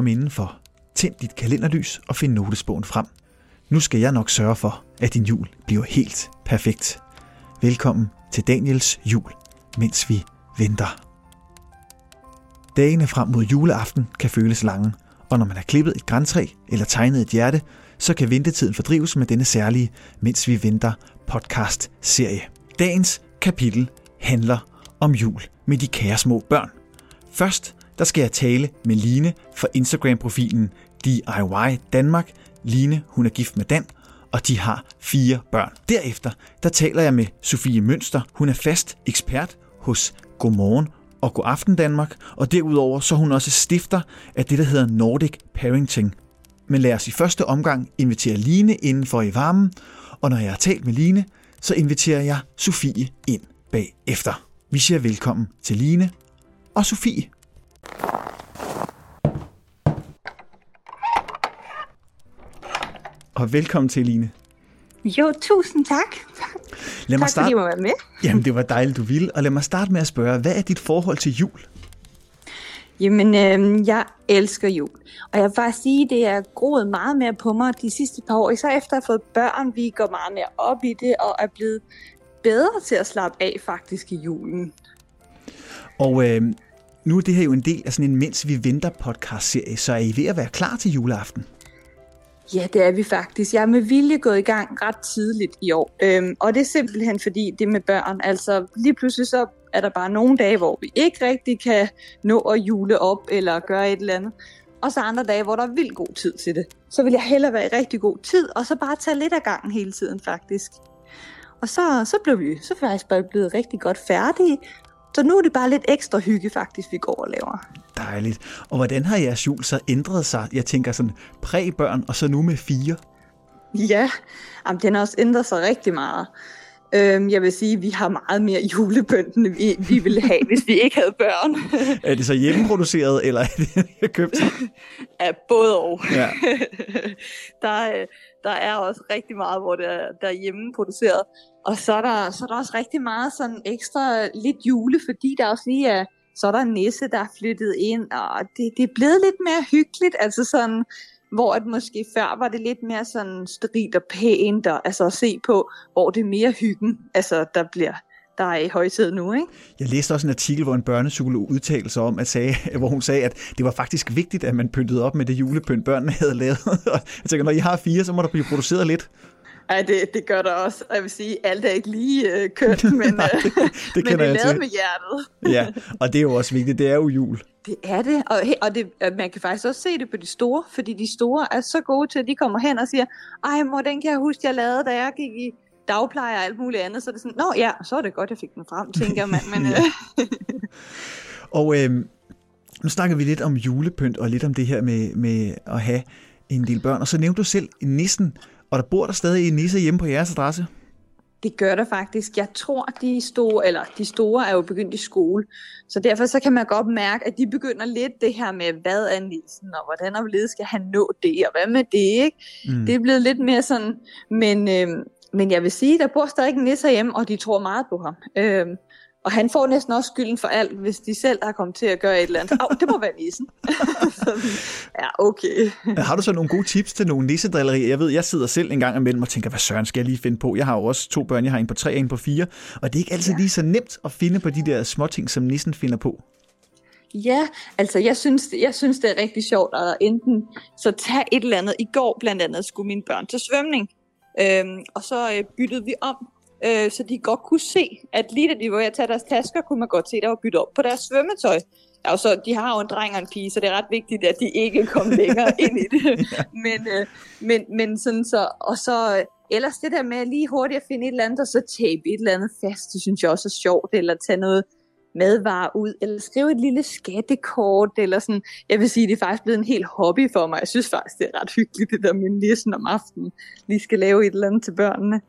Kom indenfor, tænd dit kalenderlys og find notesbogen frem. Nu skal jeg nok sørge for, at din jul bliver helt perfekt. Velkommen til Daniels jul, mens vi venter. Dagene frem mod juleaften kan føles lange, og når man har klippet et græntræ eller tegnet et hjerte, så kan ventetiden fordrives med denne særlige Mens vi venter podcast-serie. Dagens kapitel handler om jul med de kære små børn. Først der skal jeg tale med Line fra Instagram-profilen DIY Danmark. Line, hun er gift med Dan, og de har fire børn. Derefter der taler jeg med Sofie Mønster. Hun er fast ekspert hos Godmorgen og God Aften Danmark, og derudover så er hun også stifter af det, der hedder Nordic Parenting. Men lad os i første omgang invitere Line indenfor i varmen, og når jeg har talt med Line, så inviterer jeg Sofie ind bagefter. Vi siger velkommen til Line og Sofie. Og velkommen til, Line. Jo, tusind tak. Lad mig tak starte... fordi jeg må være med. Jamen, det var dejligt, du ville. Og lad mig starte med at spørge, hvad er dit forhold til jul? Jamen, øh, jeg elsker jul. Og jeg vil bare sige, det er groet meget mere på mig de sidste par år. Især efter at have fået børn, vi går meget mere op i det, og er blevet bedre til at slappe af faktisk i julen. Og øh, nu er det her jo en del af sådan en Mens vi venter podcast-serie, så er I ved at være klar til juleaften? Ja, det er vi faktisk. Jeg er med vilje gået i gang ret tidligt i år. Øhm, og det er simpelthen fordi, det med børn, altså lige pludselig så er der bare nogle dage, hvor vi ikke rigtig kan nå at jule op eller gøre et eller andet. Og så andre dage, hvor der er vildt god tid til det. Så vil jeg hellere være i rigtig god tid, og så bare tage lidt af gangen hele tiden faktisk. Og så, så blev vi så faktisk bare blevet rigtig godt færdige. Så nu er det bare lidt ekstra hygge faktisk, vi går og laver. Dejligt. Og hvordan har jeres jul så ændret sig? Jeg tænker sådan præ-børn, og så nu med fire. Ja, jamen, den har også ændret sig rigtig meget. Øhm, jeg vil sige, at vi har meget mere julebønt, end vi, vi ville have, hvis vi ikke havde børn. Er det så hjemmeproduceret, eller er det købt? Ja, både og. Ja. der, er- der er også rigtig meget, hvor det er, der er hjemmeproduceret. Og så er, der, så er der også rigtig meget sådan ekstra lidt jule, fordi der også lige er, så er der en nisse, der er flyttet ind, og det, det er blevet lidt mere hyggeligt, altså sådan, hvor at måske før var det lidt mere sådan sterilt og pænt, og, altså at se på, hvor det er mere hyggen, altså der bliver, der er i højtid nu, ikke? Jeg læste også en artikel, hvor en børnepsykolog udtalte sig om, at sagde, hvor hun sagde, at det var faktisk vigtigt, at man pyntede op med det julepynt, børnene havde lavet. Jeg tænker, når I har fire, så må der blive produceret lidt. Ja, det, det gør der også. Og Jeg vil sige, alt er ikke lige øh, kønt, men, Nej, øh, det, det men det er lavet med hjertet. Ja, og det er jo også vigtigt. Det er jo jul. Det er det, og, og det, øh, man kan faktisk også se det på de store, fordi de store er så gode til, at de kommer hen og siger, ej mor, den kan jeg huske, jeg lavede, da jeg gik i dagpleje og alt muligt andet. Så er det sådan, nå ja, så er det godt, jeg fik den frem, tænker man. Men, øh, Og øh, nu snakker vi lidt om julepynt, og lidt om det her med, med at have en del børn. Og så nævnte du selv nissen, og der bor der stadig en nisse hjemme på jeres adresse. Det gør der faktisk. Jeg tror, de store, eller de store er jo begyndt i skole. Så derfor så kan man godt mærke, at de begynder lidt det her med, hvad er nissen, og hvordan og hvorledes skal han nå det, og hvad med det, ikke? Mm. Det er blevet lidt mere sådan, men, øh, men jeg vil sige, der bor stadig en nisse hjemme, og de tror meget på ham. Øh, og han får næsten også skylden for alt, hvis de selv har kommet til at gøre et eller andet. Au, det må være nissen. Ja, okay. Har du så nogle gode tips til nogle nissedrillerier? Jeg ved, jeg sidder selv en gang imellem og tænker, hvad søren skal jeg lige finde på? Jeg har jo også to børn, jeg har en på tre og en på fire, og det er ikke altid Ja. lige så nemt at finde på de der små ting, som nissen finder på. Ja, altså jeg synes, jeg synes, det er rigtig sjovt at enten så tage et eller andet. I går blandt andet skulle mine børn til svømning, øhm, og så øh, byttede vi om, øh, så de godt kunne se, at lige da de var ved at tage deres tasker, kunne man godt se, at der var byttet op på deres svømmetøj. Ja, og så, de har jo en dreng og en pige, så det er ret vigtigt, at de ikke kom længere ind i det. Men, øh, men, men sådan så, og så øh, ellers det der med lige hurtigt at finde et eller andet, og så tape et eller andet fast, det synes jeg også er sjovt, eller tage noget madvarer ud, eller skrive et lille skattekort, eller sådan. Jeg vil sige, det er faktisk blevet en helt hobby for mig. Jeg synes faktisk, det er ret hyggeligt, det der med nissen om aftenen. Lige skal lave et eller andet til børnene.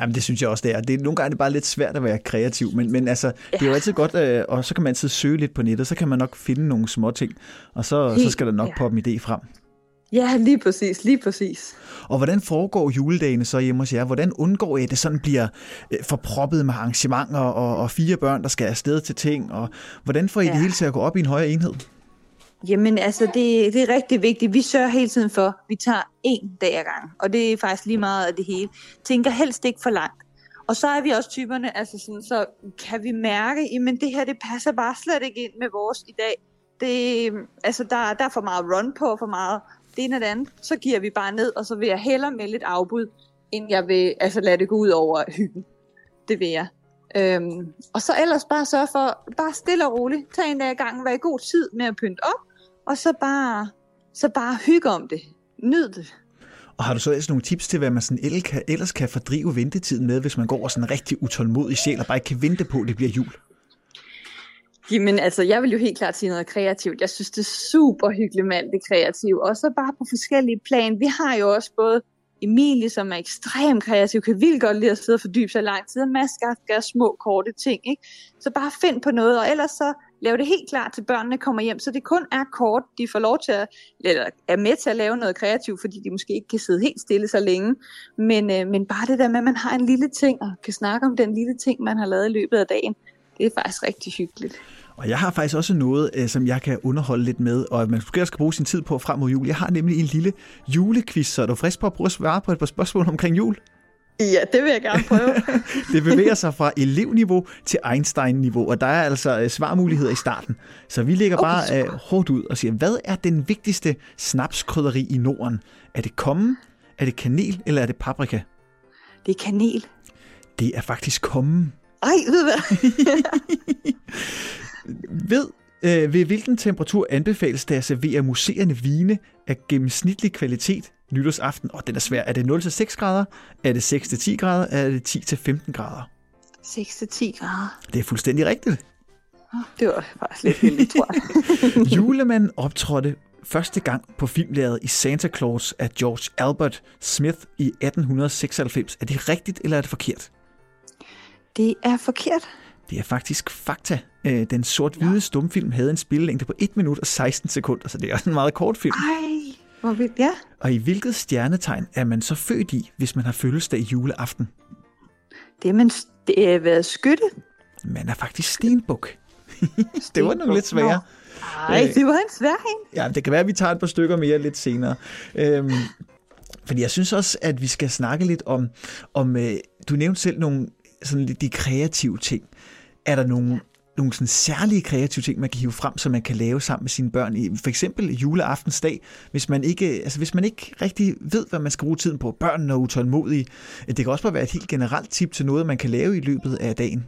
Jamen, det synes jeg også, det er. Det er nogle gange er det bare lidt svært at være kreativ, men, men altså, det er jo altid godt, øh, og så kan man altid søge lidt på nettet, så kan man nok finde nogle små ting, og så, så skal der nok ja. poppe en idé frem. Ja, lige præcis, lige præcis. Og hvordan foregår juledagene så hjemme hos jer? Hvordan undgår I, at det sådan bliver øh, forproppet med arrangementer og, og fire børn, der skal afsted til ting? Og hvordan får I ja. det hele til at gå op i en højere enhed? Jamen altså, det, det er rigtig vigtigt. Vi sørger hele tiden for, at vi tager én dag ad gang. Og det er faktisk lige meget af det hele. Tænker helst ikke for langt. Og så er vi også typerne, altså sådan, så kan vi mærke, at det her det passer bare slet ikke ind med vores i dag. Det, altså, der, der er for meget run på, for meget det ene og det andet. Så giver vi bare ned, og så vil jeg hellere melde et afbud, end jeg vil altså, lade det gå ud over hyggen. Det vil jeg. Øhm, og så ellers bare sørge for, bare stille og roligt, tag en dag i gangen, vær i god tid med at pynte op, og så bare, så bare hygge om det. Nyd det. Og har du så ellers nogle tips til, hvad man sådan ellers kan, ellers kan fordrive ventetiden med, hvis man går sådan en rigtig utålmodig sjæl og bare ikke kan vente på, at det bliver jul? Jamen altså, jeg vil jo helt klart sige noget kreativt. Jeg synes, det er super hyggeligt med alt det kreative. Og så bare på forskellige plan. Vi har jo også både Emilie, som er ekstremt kreativ, kan vildt godt lide at sidde og fordybe sig lang tid, og Mads skal små, korte ting. Ikke? Så bare find på noget, og ellers så lave det helt klart til børnene kommer hjem, så det kun er kort, de får lov til at, eller er med til at lave noget kreativt, fordi de måske ikke kan sidde helt stille så længe. Men, øh, men bare det der med, at man har en lille ting, og kan snakke om den lille ting, man har lavet i løbet af dagen, det er faktisk rigtig hyggeligt. Og jeg har faktisk også noget, øh, som jeg kan underholde lidt med, og man måske også skal bruge sin tid på frem mod jul. Jeg har nemlig en lille julequiz, så er du frisk på at prøve at svare på et par spørgsmål omkring jul? Ja, det vil jeg gerne prøve. det bevæger sig fra elevniveau til Einstein-niveau, og der er altså øh, svarmuligheder i starten. Så vi lægger bare uh, hårdt ud og siger, hvad er den vigtigste snapskrydderi i Norden? Er det kommen, er det kanel, eller er det paprika? Det er kanel. Det er faktisk kommen. Ej, ved hvad? ved, øh, ved hvilken temperatur anbefales det at servere museerne vine af gennemsnitlig kvalitet nytårsaften? Og den er svær. Er det 0-6 grader? Er det 6-10 grader? Er det 10-15 grader? 6-10 grader. Det er fuldstændig rigtigt. Det var faktisk lidt heldigt, tror jeg. Julemanden optrådte første gang på filmlæret i Santa Claus af George Albert Smith i 1896. Er det rigtigt, eller er det forkert? Det er forkert. Det er faktisk fakta. Øh, den sort-hvide stumfilm havde en spillelængde på 1 minut og 16 sekunder, så det er også en meget kort film. Ej, hvor vildt, ja. Og i hvilket stjernetegn er man så født i, hvis man har fødselsdag juleaften? Det er man det er været skytte. Man er faktisk stenbuk. det var nogle lidt svære. Nej, det var en svær en. Ja, det kan være, at vi tager et par stykker mere lidt senere. Øhm, fordi jeg synes også, at vi skal snakke lidt om, om øh, du nævnte selv nogle sådan lidt de kreative ting. Er der nogle, nogle sådan særlige kreative ting, man kan hive frem, som man kan lave sammen med sine børn i for eksempel juleaftensdag, hvis man ikke, altså hvis man ikke rigtig ved, hvad man skal bruge tiden på. Børnene er utålmodige. Det kan også bare være et helt generelt tip til noget, man kan lave i løbet af dagen.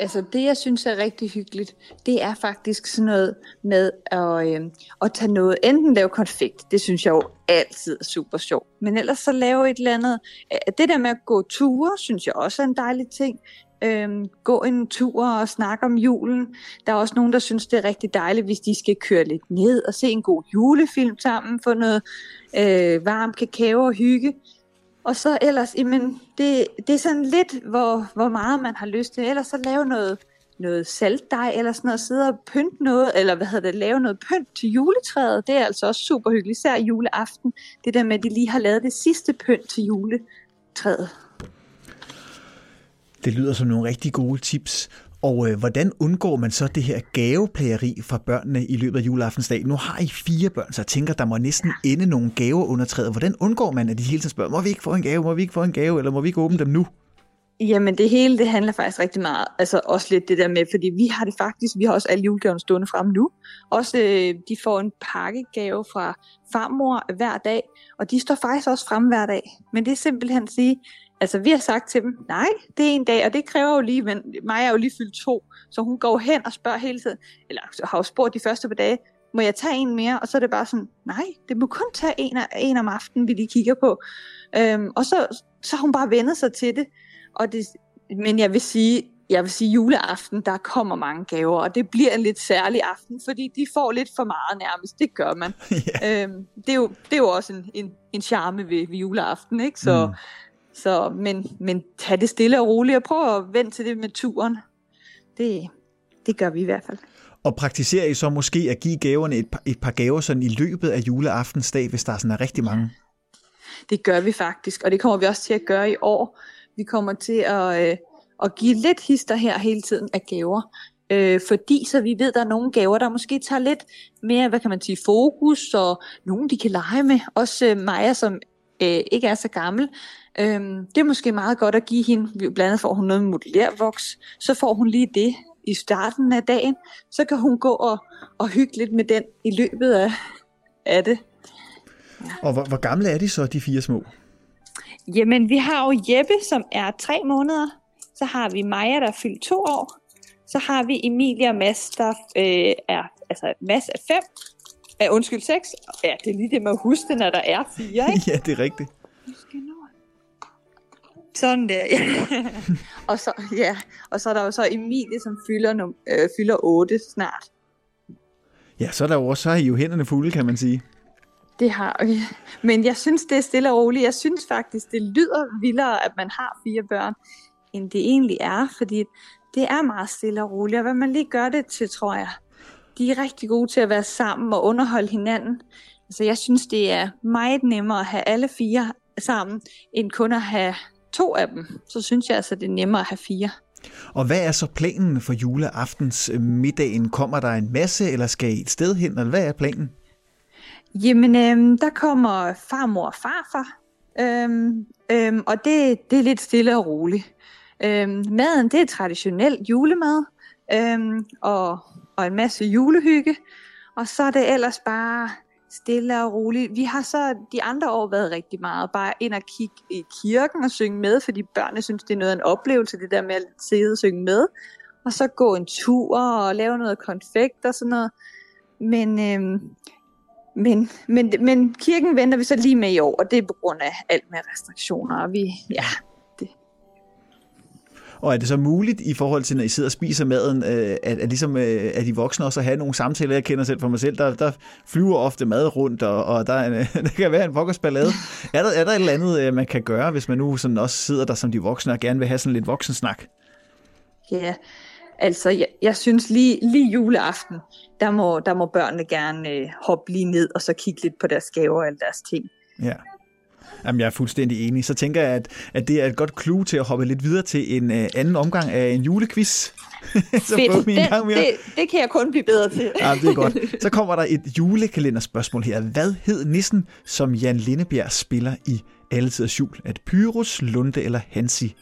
Altså det, jeg synes er rigtig hyggeligt, det er faktisk sådan noget med at, øh, at tage noget, enten lave konfekt, det synes jeg jo altid er super sjovt, men ellers så lave et eller andet. Øh, det der med at gå ture, synes jeg også er en dejlig ting øh, gå en tur og snakke om julen. Der er også nogen, der synes, det er rigtig dejligt, hvis de skal køre lidt ned og se en god julefilm sammen, få noget øh, varm kakao og hygge. Og så ellers, jamen, det, det er sådan lidt, hvor, hvor meget man har lyst til. Ellers så lave noget, noget saltdej eller sådan noget, sidde og pynte noget, eller hvad hedder det, lave noget pynt til juletræet. Det er altså også super hyggeligt, især juleaften. Det der med, at de lige har lavet det sidste pynt til juletræet. Det lyder som nogle rigtig gode tips. Og øh, hvordan undgår man så det her gaveplageri fra børnene i løbet af juleaftensdag? Nu har I fire børn, så jeg tænker, der må næsten ende nogle gaver under træet. Hvordan undgår man, at de hele tiden spørger, må vi ikke få en gave, må vi ikke få en gave, eller må vi ikke åbne dem nu? Jamen det hele, det handler faktisk rigtig meget, altså også lidt det der med, fordi vi har det faktisk, vi har også alle julegaverne stående frem nu. Også øh, de får en pakkegave fra farmor hver dag, og de står faktisk også frem hver dag. Men det er simpelthen at sige, Altså, vi har sagt til dem, nej, det er en dag, og det kræver jo lige, men mig er jo lige fyldt to, så hun går hen og spørger hele tiden, eller har jo spurgt de første par dage, må jeg tage en mere? Og så er det bare sådan, nej, det må kun tage en, af, en om aftenen, vi lige kigger på. Øhm, og så, så har hun bare vendet sig til det. Og det. Men jeg vil sige, jeg vil sige juleaften, der kommer mange gaver, og det bliver en lidt særlig aften, fordi de får lidt for meget nærmest, det gør man. yeah. øhm, det, er jo, det er jo også en, en, en charme ved, ved juleaften, ikke? Så, mm. Så, men, men tag det stille og roligt og prøv at vente til det med turen. Det, det gør vi i hvert fald. Og praktiserer I så måske at give gaverne et par, et par gaver sådan i løbet af juleaftensdag, hvis der sådan er rigtig mange? Det gør vi faktisk, og det kommer vi også til at gøre i år. Vi kommer til at, øh, at give lidt hister her hele tiden af gaver. Øh, fordi så vi ved, der er nogle gaver, der måske tager lidt mere, hvad kan man sige, fokus, og nogen de kan lege med. Også øh, Maja, som øh, ikke er så gammel. Øh, det er måske meget godt at give hende, blandt andet får hun noget med modulærvoks, så får hun lige det i starten af dagen, så kan hun gå og, og hygge lidt med den i løbet af, af det. Ja. Og hvor, hvor gamle er de så, de fire små? Jamen, vi har jo Jeppe, som er tre måneder. Så har vi Maja, der er fyldt to år. Så har vi Emilia og Mads, der øh, er, altså Mads er fem. Uh, undskyld, seks. Ja, det er lige det med at huske når der er fire, ikke? ja, det er rigtigt. Sådan der, ja. og, så, ja. og så er der jo så Emilie, som fylder, øh, fylder 8 snart. Ja, så er der jo også, så er I jo hænderne fulde, kan man sige. Det har vi. Men jeg synes, det er stille og roligt. Jeg synes faktisk, det lyder vildere, at man har fire børn, end det egentlig er, fordi det er meget stille og roligt. Og hvad man lige gør det til, tror jeg, de er rigtig gode til at være sammen og underholde hinanden. Altså, jeg synes, det er meget nemmere at have alle fire sammen, end kun at have to af dem. Så synes jeg altså, det er nemmere at have fire. Og hvad er så planen for juleaftens øh, middagen? Kommer der en masse, eller skal I et sted hen, eller hvad er planen? Jamen, øhm, der kommer farmor og farfar, øhm, øhm, og det, det er lidt stille og roligt. Øhm, maden, det er traditionel julemad, øhm, og, og en masse julehygge, og så er det ellers bare stille og roligt. Vi har så de andre år været rigtig meget bare ind og kigge i kirken og synge med, fordi børnene synes, det er noget af en oplevelse, det der med at sidde og synge med. Og så gå en tur og lave noget konfekt og sådan noget. Men, øhm, men, men, men kirken venter vi så lige med i år, og det er på grund af alt med restriktioner. Og vi, ja, og er det så muligt i forhold til, når I sidder og spiser maden, øh, at, at, ligesom, øh, at de voksne også have nogle samtaler? Jeg kender selv for mig selv, der, der flyver ofte mad rundt, og, og der, er, der kan være en ballade. Er der, er der et eller andet, øh, man kan gøre, hvis man nu sådan også sidder der som de voksne og gerne vil have sådan lidt voksensnak? Ja, altså jeg, jeg synes lige, lige juleaften, der må, der må børnene gerne øh, hoppe lige ned og så kigge lidt på deres gaver alle deres ting. Ja. Jamen, jeg er fuldstændig enig. Så tænker jeg, at, at det er et godt clue til at hoppe lidt videre til en uh, anden omgang af en julequiz. så Fedt. Det, gang mere. Det, det kan jeg kun blive bedre til. ja, det er godt. Så kommer der et julekalenderspørgsmål her. Hvad hed nissen, som Jan Lindebjerg spiller i Alletiders Jul? Er det Pyrus, Lunde eller Hansi?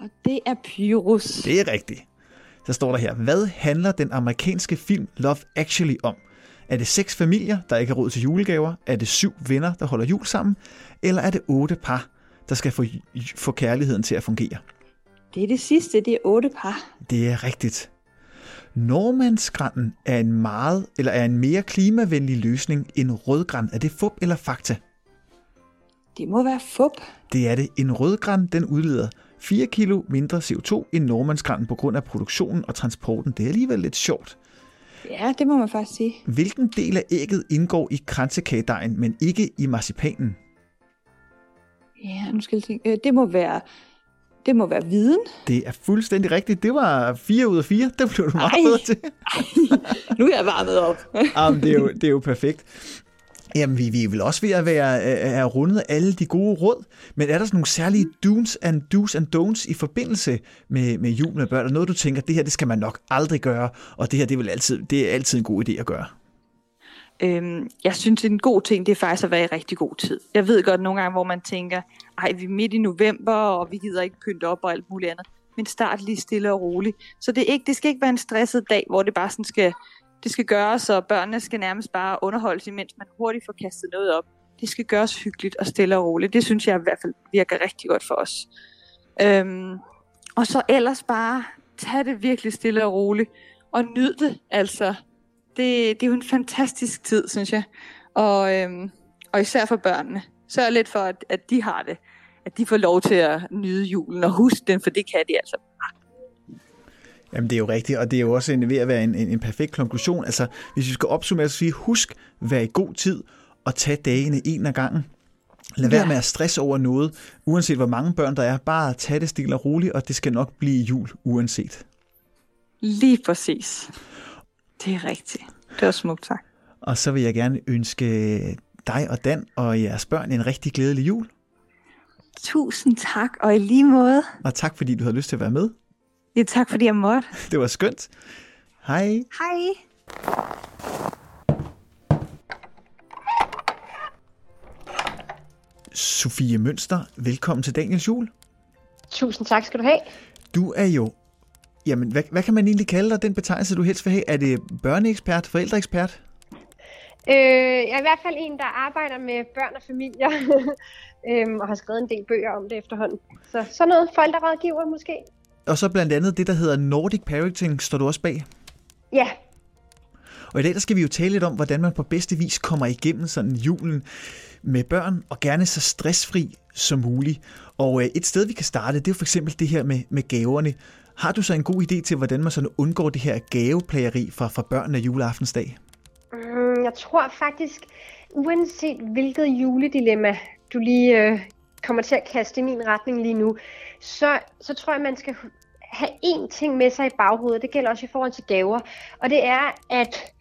Og det er Pyrus. Det er rigtigt. Så står der her, hvad handler den amerikanske film Love Actually om? Er det seks familier, der ikke har råd til julegaver? Er det syv venner, der holder jul sammen? Eller er det otte par, der skal få, få kærligheden til at fungere? Det er det sidste, det er otte par. Det er rigtigt. Normandsgrænden er en meget eller er en mere klimavenlig løsning end rødgræn. Er det fup eller fakta? Det må være fup. Det er det. En rødgræn, den udleder 4 kilo mindre CO2 end Normandsgrænden på grund af produktionen og transporten. Det er alligevel lidt sjovt. Ja, det må man faktisk sige. Hvilken del af ægget indgår i kransekagedejen, men ikke i marcipanen? Ja, nu skal jeg tænke. Øh, det må være det må være viden. Det er fuldstændig rigtigt. Det var 4 ud af 4. Det blev du meget ej, bedre til. ej, nu er jeg varmet op. Jamen, det, er jo, det er jo perfekt. Jamen, vi, vi er vel også ved at være øh, øh, er rundet alle de gode råd, men er der sådan nogle særlige do's and do's and don'ts i forbindelse med, med jul med børn? Er noget, du tænker, det her det skal man nok aldrig gøre, og det her det er, vel altid, det er altid en god idé at gøre? Øhm, jeg synes, en god ting, det er faktisk at være i rigtig god tid. Jeg ved godt nogle gange, hvor man tænker, ej, vi er midt i november, og vi gider ikke pynte op og alt muligt andet. Men start lige stille og roligt. Så det, er ikke, det skal ikke være en stresset dag, hvor det bare sådan skal det skal gøres, og børnene skal nærmest bare underholdes, imens man hurtigt får kastet noget op. Det skal gøres hyggeligt og stille og roligt. Det synes jeg i hvert fald virker rigtig godt for os. Øhm, og så ellers bare tage det virkelig stille og roligt, og nyd det. Altså, det, det er jo en fantastisk tid, synes jeg. Og, øhm, og især for børnene. Sørg lidt for, at, at de har det. At de får lov til at nyde julen og huske den, for det kan de altså Jamen det er jo rigtigt, og det er jo også en, ved at være en, en, en perfekt konklusion. Altså, hvis vi skal opsummere, så sige, husk, vær i god tid og tag dagene en af gangen. Lad være ja. med at stresse over noget, uanset hvor mange børn der er. Bare tag det stille og roligt, og det skal nok blive jul uanset. Lige præcis. Det er rigtigt. Det var smukt sagt. Og så vil jeg gerne ønske dig og Dan og jeres børn en rigtig glædelig jul. Tusind tak, og i lige måde. Og tak fordi du havde lyst til at være med. Ja, tak fordi jeg måtte. Det var skønt. Hej. Hej. Sofie Mønster, velkommen til Daniels Jul. Tusind tak skal du have. Du er jo, jamen hvad, hvad kan man egentlig kalde dig, den betegnelse du helst vil have? Er det børneekspert, forældreekspert? Øh, jeg er i hvert fald en, der arbejder med børn og familier, øhm, og har skrevet en del bøger om det efterhånden. Så sådan noget forældrerådgiver måske. Og så blandt andet det, der hedder Nordic Parenting, står du også bag. Ja, Og i dag der skal vi jo tale lidt om, hvordan man på bedste vis kommer igennem sådan julen med børn, og gerne så stressfri som muligt. Og øh, et sted, vi kan starte, det er for eksempel det her med, med gaverne. Har du så en god idé til, hvordan man sådan undgår det her gaveplageri fra, fra børnene juleaftensdag? mm, jeg tror faktisk, uanset hvilket juledilemma du lige øh, kommer til at kaste i min retning lige nu, så, så tror jeg, man skal have én ting med sig i baghovedet. Det gælder også i forhold til gaver. Og det er, at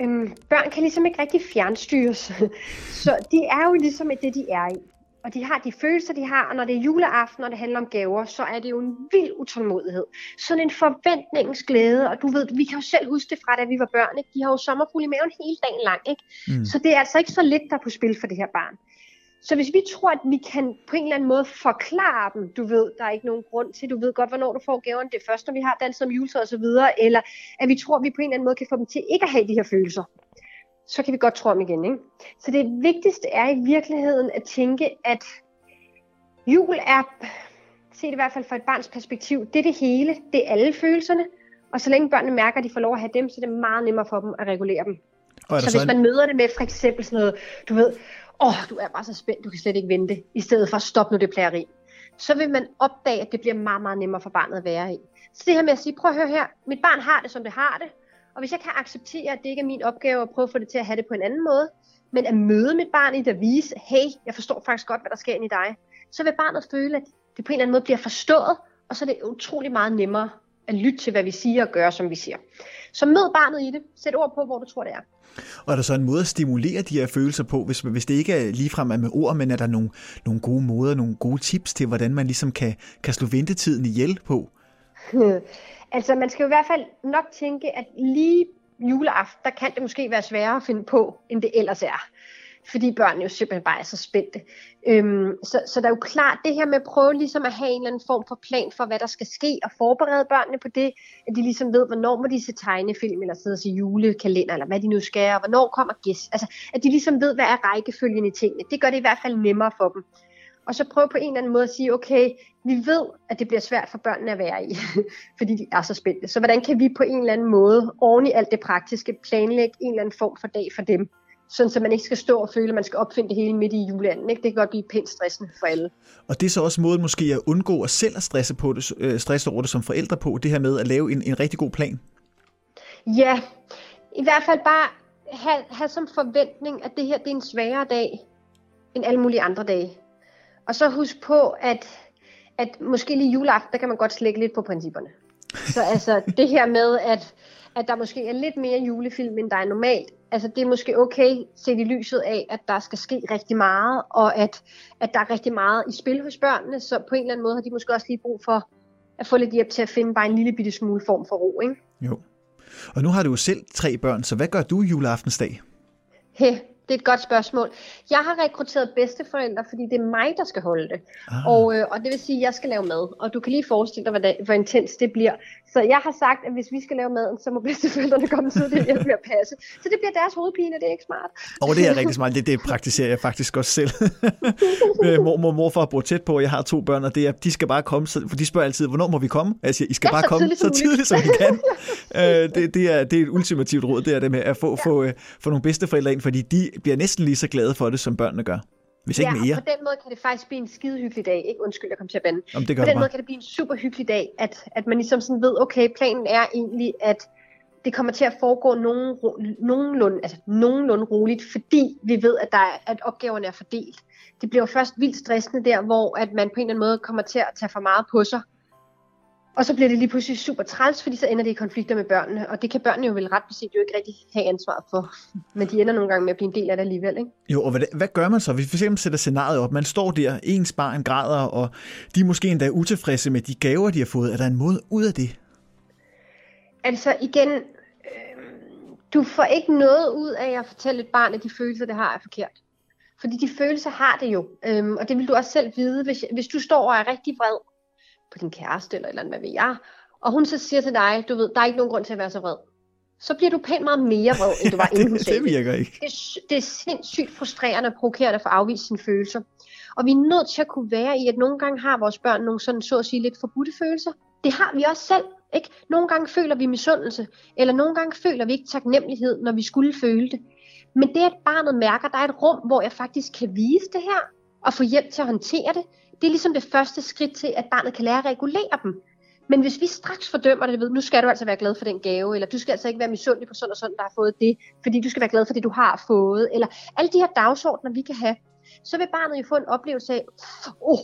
øhm, børn kan ligesom ikke rigtig fjernstyres. så de er jo ligesom det, de er i. Og de har de følelser, de har, og når det er juleaften, og det handler om gaver, så er det jo en vild utålmodighed. Sådan en forventningens glæde, og du ved, vi kan jo selv huske det fra, da vi var børn, ikke? de har jo sommerfugle i maven hele dagen lang, ikke? Mm. Så det er altså ikke så lidt, der er på spil for det her barn. Så hvis vi tror, at vi kan på en eller anden måde forklare dem, du ved, der er ikke nogen grund til, du ved godt, hvornår du får gaverne, det er først, når vi har danset om juletræet og så videre, eller at vi tror, at vi på en eller anden måde kan få dem til ikke at have de her følelser, så kan vi godt tro om igen. Ikke? Så det vigtigste er i virkeligheden at tænke, at jul er, se det i hvert fald fra et barns perspektiv, det er det hele, det er alle følelserne, og så længe børnene mærker, at de får lov at have dem, så er det meget nemmere for dem at regulere dem. Og Så så hvis en, man møder det med for eksempel sådan noget, du ved, åh, oh, du er bare så spændt, du kan slet ikke vente, i stedet for stop nu det plageri, så vil man opdage, at det bliver meget, meget nemmere for barnet at være i. Så det her med at sige, prøv at høre her, mit barn har det, som det har det, og hvis jeg kan acceptere, at det ikke er min opgave at prøve at få det til at have det på en anden måde, men at møde mit barn i det at vise, hey, jeg forstår faktisk godt, hvad der sker inde i dig, så vil barnet føle, at det på en eller anden måde bliver forstået, og så er det utrolig meget nemmere at lytte til, hvad vi siger og gøre, som vi siger. Så mød barnet i det. Sæt ord på, hvor du tror, det er og er der så en måde at stimulere de her følelser på, hvis, hvis det ikke er ligefrem er med ord, men er der nogle, nogle gode måder, nogle gode tips til, hvordan man ligesom kan, kan slå ventetiden ihjel på? altså, man skal jo i hvert fald nok tænke, at lige juleaften, der kan det måske være sværere at finde på, end det ellers er. Fordi børnene jo simpelthen bare er så spændte. Øhm, så, så der er jo klart det her med at prøve ligesom at have en eller anden form for plan for, hvad der skal ske, og forberede børnene på det, at de ligesom ved, hvornår må de se tegnefilm, eller sidde og se julekalender, eller hvad de nu skal, og hvornår kommer gæst. Altså, at de ligesom ved, hvad er rækkefølgen i tingene. Det gør det i hvert fald nemmere for dem. Og så prøve på en eller anden måde at sige, okay, vi ved, at det bliver svært for børnene at være i, fordi de er så spændte. Så hvordan kan vi på en eller anden måde, oven i alt det praktiske, planlægge en eller anden form for dag for dem? Sådan, så man ikke skal stå og føle, at man skal opfinde det hele midt i juleanden. Ikke? Det kan godt blive pænt stressende for alle. Og det er så også måden måske at undgå at selv at stresse, på det, øh, stresse over det som forældre på, det her med at lave en, en rigtig god plan. Ja, i hvert fald bare have, have som forventning, at det her det er en sværere dag end alle mulige andre dage. Og så husk på, at, at måske lige juleaften, der kan man godt slække lidt på principperne. Så altså det her med, at, at der måske er lidt mere julefilm, end der er normalt, altså det er måske okay set i lyset af, at der skal ske rigtig meget, og at, at der er rigtig meget i spil hos børnene, så på en eller anden måde har de måske også lige brug for at få lidt hjælp til at finde bare en lille bitte smule form for ro, ikke? Jo. Og nu har du jo selv tre børn, så hvad gør du juleaftensdag? He, det er et godt spørgsmål. Jeg har rekrutteret bedsteforældre, fordi det er mig, der skal holde det. Ah. Og, øh, og det vil sige, at jeg skal lave mad. Og du kan lige forestille dig, hvor, det, hvor intens det bliver. Så jeg har sagt, at hvis vi skal lave maden, så må bedsteforældrene komme tidligt hjælpe med at passe. Så det bliver deres hovedpine, det er ikke smart. Og det er rigtig smart. Det, det praktiserer jeg faktisk også selv. Øh, mor, mor, morfar bor tæt på, jeg har to børn, og det er, de skal bare komme, for de spørger altid, hvornår må vi komme? Jeg siger, I skal Ja, bare så komme tidligt så tidligt, som I kan. øh, det, det, er, det er et ultimativt råd, det er det med at få, ja. få, øh, få nogle bedsteforældre ind, fordi de bliver næsten lige så glade for det, som børnene gør. Hvis ikke ja, mere. og på den måde kan det faktisk blive en skide hyggelig dag. Ikke undskyld, jeg kom til at bande. Om det gør På den bare. måde kan det blive en super hyggelig dag, at, at man ligesom sådan ved, okay, planen er egentlig, at det kommer til at foregå nogen, nogenlunde, altså nogenlunde roligt, fordi vi ved, at, der er, at opgaverne er fordelt. Det bliver først vildt stressende der, hvor at man på en eller anden måde kommer til at tage for meget på sig. Og så bliver det lige pludselig super træls, fordi så ender det i konflikter med børnene, og det kan børnene jo vel ret beset jo ikke rigtig have ansvar for. Men de ender nogle gange med at blive en del af det alligevel, ikke? Jo, og hvad, hvad gør man så, hvis vi for eksempel sætter scenariet op? Man står der, ens barn græder, og de er måske endda utilfredse med de gaver, de har fået. Er der en måde ud af det? Altså igen, øh, du får ikke noget ud af at fortælle et barn, at de følelser, det har, er forkert. Fordi de følelser har det jo, øhm, og det vil du også selv vide, hvis, hvis du står og er rigtig vred på din kæreste eller et eller andet, hvad ved jeg, og hun så siger til dig, du ved, der er ikke nogen grund til at være så vred, så bliver du pænt meget mere vred, end du var inden hun sagde det. virker ikke. Det, det er sindssygt frustrerende og provokerende for at afvise sine følelser. Og vi er nødt til at kunne være i, at nogle gange har vores børn nogle sådan, så at sige, lidt forbudte følelser. Det har vi også selv. Ikke? Nogle gange føler vi misundelse, eller nogle gange føler vi ikke taknemmelighed, når vi skulle føle det. Men det, at barnet mærker, at der er et rum, hvor jeg faktisk kan vise det her, og få hjælp til at håndtere det, det er ligesom det første skridt til, at barnet kan lære at regulere dem. Men hvis vi straks fordømmer det, ved, nu skal du altså være glad for den gave, eller du skal altså ikke være misundelig på sådan og sådan, der har fået det, fordi du skal være glad for det, du har fået, eller alle de her dagsordner, vi kan have, så vil barnet jo få en oplevelse af, åh, oh,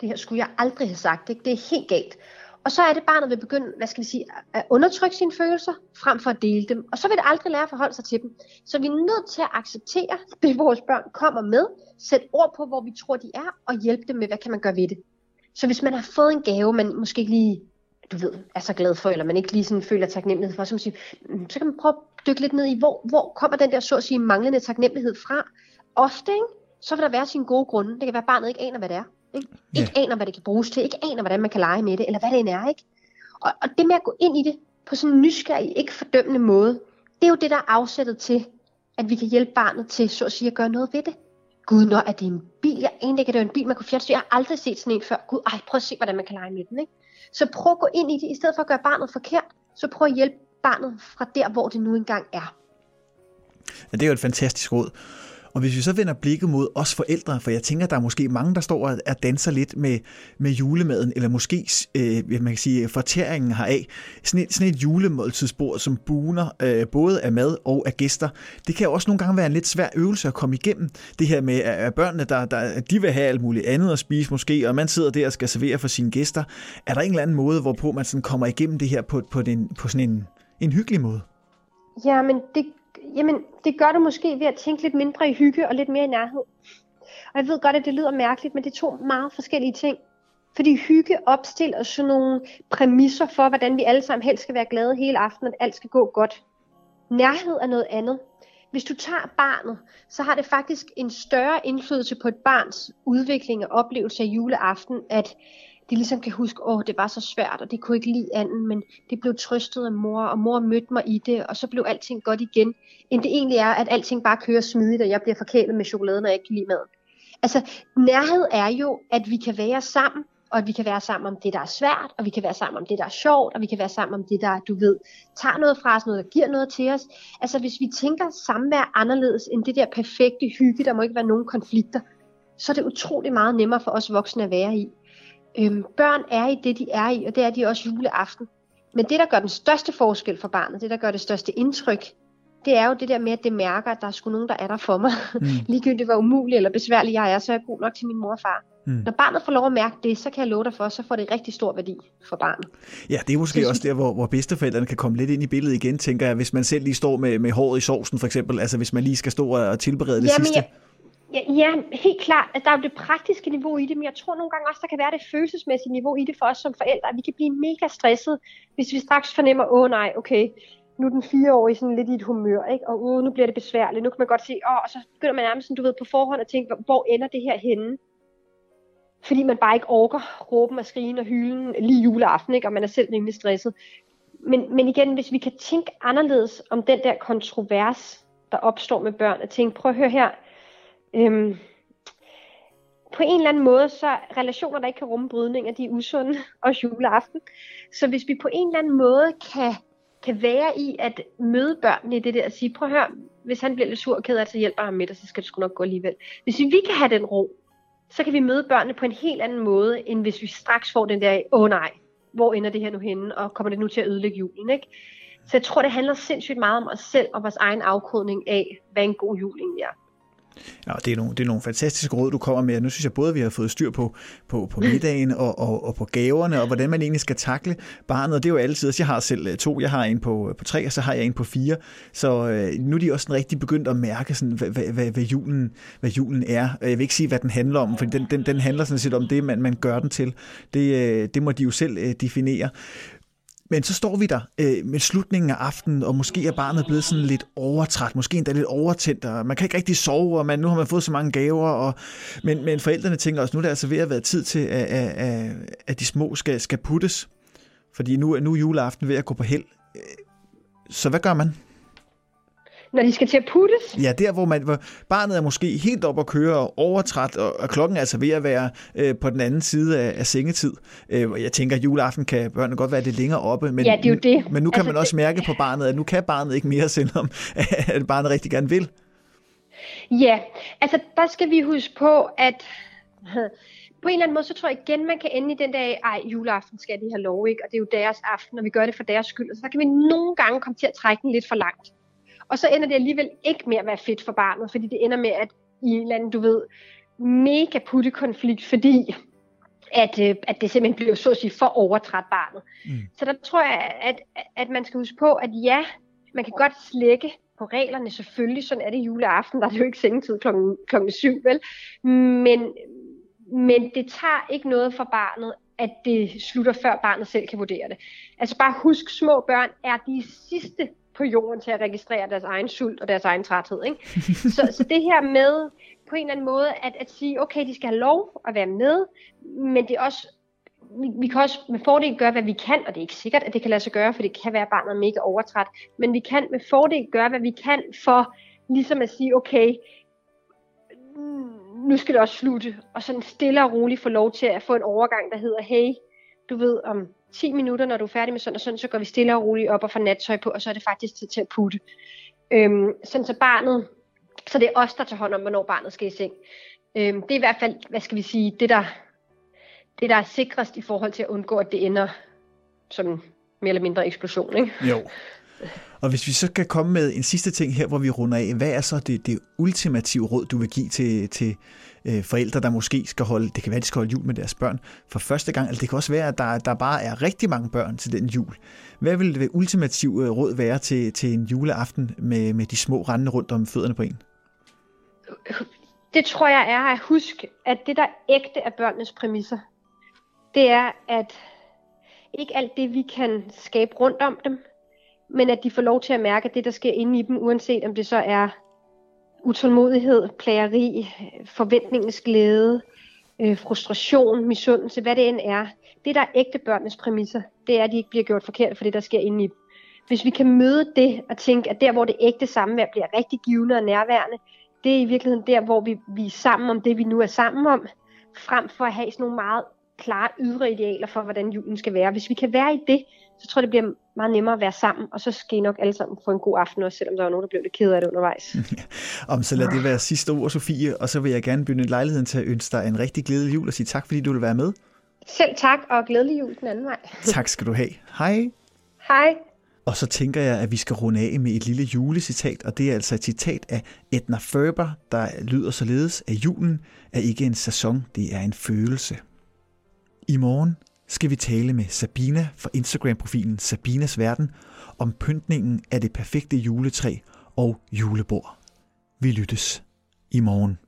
det her skulle jeg aldrig have sagt, ikke? det er helt galt. Og så er det barnet vil begynde, hvad skal vi sige, at undertrykke sine følelser, frem for at dele dem. Og så vil det aldrig lære at forholde sig til dem. Så vi er nødt til at acceptere det, vores børn kommer med, sætte ord på, hvor vi tror, de er, og hjælpe dem med, hvad kan man gøre ved det. Så hvis man har fået en gave, man måske ikke lige du ved, er så glad for, eller man ikke lige sådan føler taknemmelighed for, så, man siger, mm, så kan man prøve at dykke lidt ned i, hvor, hvor kommer den der, så at sige, manglende taknemmelighed fra. Ofte, ikke? så vil der være sine gode grunde. Det kan være, at barnet ikke aner, hvad det er. Ikke, ja. ikke aner, hvad det kan bruges til, ikke aner, hvordan man kan lege med det, eller hvad det end er. Ikke? Og, og det med at gå ind i det på sådan en nysgerrig, ikke fordømmende måde, det er jo det, der er afsættet til, at vi kan hjælpe barnet til, så at sige, at gøre noget ved det. Gud, når er det en bil? Jeg egentlig ikke, at det er en bil, man kunne fjerne. Jeg har aldrig set sådan en før. Gud, ej, prøv at se, hvordan man kan lege med den. Ikke? Så prøv at gå ind i det, i stedet for at gøre barnet forkert, så prøv at hjælpe barnet fra der, hvor det nu engang er. Ja, det er jo et fantastisk råd. Og hvis vi så vender blikket mod os forældre, for jeg tænker, der er måske mange, der står og danser lidt med, med julemaden, eller måske, øh, man kan sige, fortæringen heraf. Sådan et, sådan et julemåltidsbord, som buner øh, både af mad og af gæster. Det kan også nogle gange være en lidt svær øvelse at komme igennem. Det her med, at børnene, der, der, de vil have alt muligt andet at spise måske, og man sidder der og skal servere for sine gæster. Er der en eller anden måde, hvorpå man sådan kommer igennem det her på, på, den, på sådan en, en hyggelig måde? Ja, men det Jamen, det gør du måske ved at tænke lidt mindre i hygge og lidt mere i nærhed. Og jeg ved godt, at det lyder mærkeligt, men det er to meget forskellige ting. Fordi hygge opstiller sådan nogle præmisser for, hvordan vi alle sammen helst skal være glade hele aftenen, at alt skal gå godt. Nærhed er noget andet. Hvis du tager barnet, så har det faktisk en større indflydelse på et barns udvikling og oplevelse af juleaften, at de ligesom kan huske, åh, det var så svært, og det kunne ikke lide anden, men det blev trøstet af mor, og mor mødte mig i det, og så blev alting godt igen, end det egentlig er, at alting bare kører smidigt, og jeg bliver forkælet med chokoladen, når jeg ikke kan lide maden. Altså, nærhed er jo, at vi kan være sammen, og at vi kan være sammen om det, der er svært, og vi kan være sammen om det, der er sjovt, og vi kan være sammen om det, der, du ved, tager noget fra os, noget, der giver noget til os. Altså, hvis vi tænker samvær anderledes end det der perfekte hygge, der må ikke være nogen konflikter, så er det utrolig meget nemmere for os voksne at være i. Øhm, børn er i det, de er i, og det er de også juleaften. Men det, der gør den største forskel for barnet, det, der gør det største indtryk, det er jo det der med, at det mærker, at der er sgu nogen, der er der for mig. Mm. Ligegyldigt hvor umuligt eller besværligt jeg er, så er jeg god nok til min mor og far. Mm. Når barnet får lov at mærke det, så kan jeg love dig for, så får det rigtig stor værdi for barnet. Ja, det er måske det, også der, hvor, hvor bedsteforældrene kan komme lidt ind i billedet igen, tænker jeg, hvis man selv lige står med, med håret i sovsen for eksempel, altså hvis man lige skal stå og tilberede det Jamen, sidste. Jeg, Ja, ja, helt klart. Altså, der er jo det praktiske niveau i det, men jeg tror nogle gange også, der kan være det følelsesmæssige niveau i det for os som forældre. Vi kan blive mega stresset, hvis vi straks fornemmer, åh oh, nej, okay, nu er den fireårige sådan lidt i et humør, ikke? og uh, nu bliver det besværligt. Nu kan man godt se, åh, oh, og så begynder man nærmest sådan, du ved, på forhånd at tænke, hvor ender det her henne? Fordi man bare ikke orker råben og skrigen og hylden lige juleaften, ikke? og man er selv rimelig stresset. Men, men igen, hvis vi kan tænke anderledes om den der kontrovers, der opstår med børn, at tænke, prøv at høre her, Øhm, på en eller anden måde, så relationer, der ikke kan rumme brydninger, de er usunde, og juleaften. Så hvis vi på en eller anden måde kan, kan være i at møde børnene i det der, og sige, prøv at høre, hvis han bliver lidt sur og ked af så hjælper ham med dig, så skal det sgu nok gå alligevel. Hvis vi kan have den ro, så kan vi møde børnene på en helt anden måde, end hvis vi straks får den der, åh oh, nej, hvor ender det her nu henne, og kommer det nu til at ødelægge julen, ikke? Så jeg tror, det handler sindssygt meget om os selv og vores egen afkodning af, hvad en god jul egentlig er. Ja, det er, nogle, det er nogle fantastiske råd, du kommer med. Nu synes jeg både, at vi har fået styr på, på, på middagen og, og, og på gaverne, og hvordan man egentlig skal takle barnet. Og det er jo altid, jeg har selv øh, to, jeg har en på, på tre, og så har jeg en på fire. Så øh, nu er de også rigtig begyndt at mærke, sådan, hvad, hvad, hvad, hvad, julen, hvad julen er. Jeg vil ikke sige, hvad den handler om, for den, den, den handler sådan set om det, man, man gør den til. Det, øh, det må de jo selv øh, definere. Men så står vi der øh, med slutningen af aftenen, og måske er barnet blevet sådan lidt overtræt, måske endda lidt overtændt, og man kan ikke rigtig sove, og man, nu har man fået så mange gaver, og, men, men forældrene tænker også, nu er det altså ved at være tid til, at, at, at de små skal, skal puttes, fordi nu, nu er juleaften ved at gå på held. Øh, så hvad gør man? Når de skal til at puttes? Ja, der hvor, man, hvor barnet er måske helt op at køre og overtræt, og, og klokken er altså ved at være øh, på den anden side af, af sengetid. Øh, jeg tænker, at juleaften kan børnene godt være lidt længere oppe, men, ja, det er jo det. men nu kan altså, man også mærke på barnet, at nu kan barnet ikke mere, selvom at barnet rigtig gerne vil. Ja, altså der skal vi huske på, at på en eller anden måde, så tror jeg igen, man kan ende i den dag, ej, juleaften skal de have lov, ikke? Og det er jo deres aften, og vi gør det for deres skyld. Og så kan vi nogle gange komme til at trække den lidt for langt. Og så ender det alligevel ikke med at være fedt for barnet, fordi det ender med, at i en eller anden, du ved, mega puttekonflikt, fordi at, øh, at det simpelthen bliver så at sige for overtræt barnet. Mm. Så der tror jeg, at, at man skal huske på, at ja, man kan godt slække på reglerne, selvfølgelig, sådan er det juleaften, der er det jo ikke sengetid klokken, klokken syv, vel? Men, men det tager ikke noget for barnet, at det slutter før barnet selv kan vurdere det. Altså bare husk, små børn er de sidste på jorden til at registrere deres egen sult og deres egen træthed. Ikke? så, så det her med på en eller anden måde at, at sige, okay, de skal have lov at være med, men det er også vi, vi kan også med fordel gøre, hvad vi kan, og det er ikke sikkert, at det kan lade sig gøre, for det kan være, at barnet er mega overtræt, men vi kan med fordel gøre, hvad vi kan for ligesom at sige, okay, nu skal det også slutte, og sådan stille og roligt få lov til at få en overgang, der hedder, hey, du ved, om 10 minutter, når du er færdig med sådan og sådan, så går vi stille og roligt op og får nattøj på, og så er det faktisk tid til at putte. Øhm, sådan så barnet, så det er os, der tager hånd om, hvornår barnet skal i seng. Øhm, det er i hvert fald, hvad skal vi sige, det der, det der er sikrest i forhold til at undgå, at det ender som mere eller mindre eksplosion, ikke? Jo. Og hvis vi så kan komme med en sidste ting her, hvor vi runder af, hvad er så det, det ultimative råd, du vil give til, til øh, forældre, der måske skal holde, det kan være, de skal holde jul med deres børn for første gang, eller det kan også være, at der, der bare er rigtig mange børn til den jul. Hvad vil det ultimative øh, råd være til, til en juleaften med, med de små rendende rundt om fødderne på en? Det tror jeg er at huske, at det der ægte er børnenes præmisser, det er, at ikke alt det, vi kan skabe rundt om dem, men at de får lov til at mærke det, der sker inde i dem, uanset om det så er utålmodighed, plageri, forventningens glæde, øh, frustration, misundelse, hvad det end er. Det, der er ægte børnenes præmisser, det er, at de ikke bliver gjort forkert for det, der sker inde i dem. Hvis vi kan møde det og tænke, at der, hvor det ægte samvær bliver rigtig givende og nærværende, det er i virkeligheden der, hvor vi, vi er sammen om det, vi nu er sammen om, frem for at have sådan nogle meget klare ydre idealer for, hvordan julen skal være. Hvis vi kan være i det, så tror jeg, det bliver meget nemmere at være sammen, og så skal I nok alle sammen få en god aften, også selvom der var nogen, der blev lidt ked af det undervejs. Om så lad det være sidste ord, Sofie, og så vil jeg gerne begynde lejligheden til at ønske dig en rigtig glædelig jul og sige tak, fordi du vil være med. Selv tak, og glædelig jul den anden vej. tak skal du have. Hej. Hej. Og så tænker jeg, at vi skal runde af med et lille julecitat, og det er altså et citat af Edna Ferber, der lyder således, at julen er ikke en sæson, det er en følelse. I morgen skal vi tale med Sabina fra Instagram-profilen Sabinas Verden om pyntningen af det perfekte juletræ og julebord. Vi lyttes i morgen.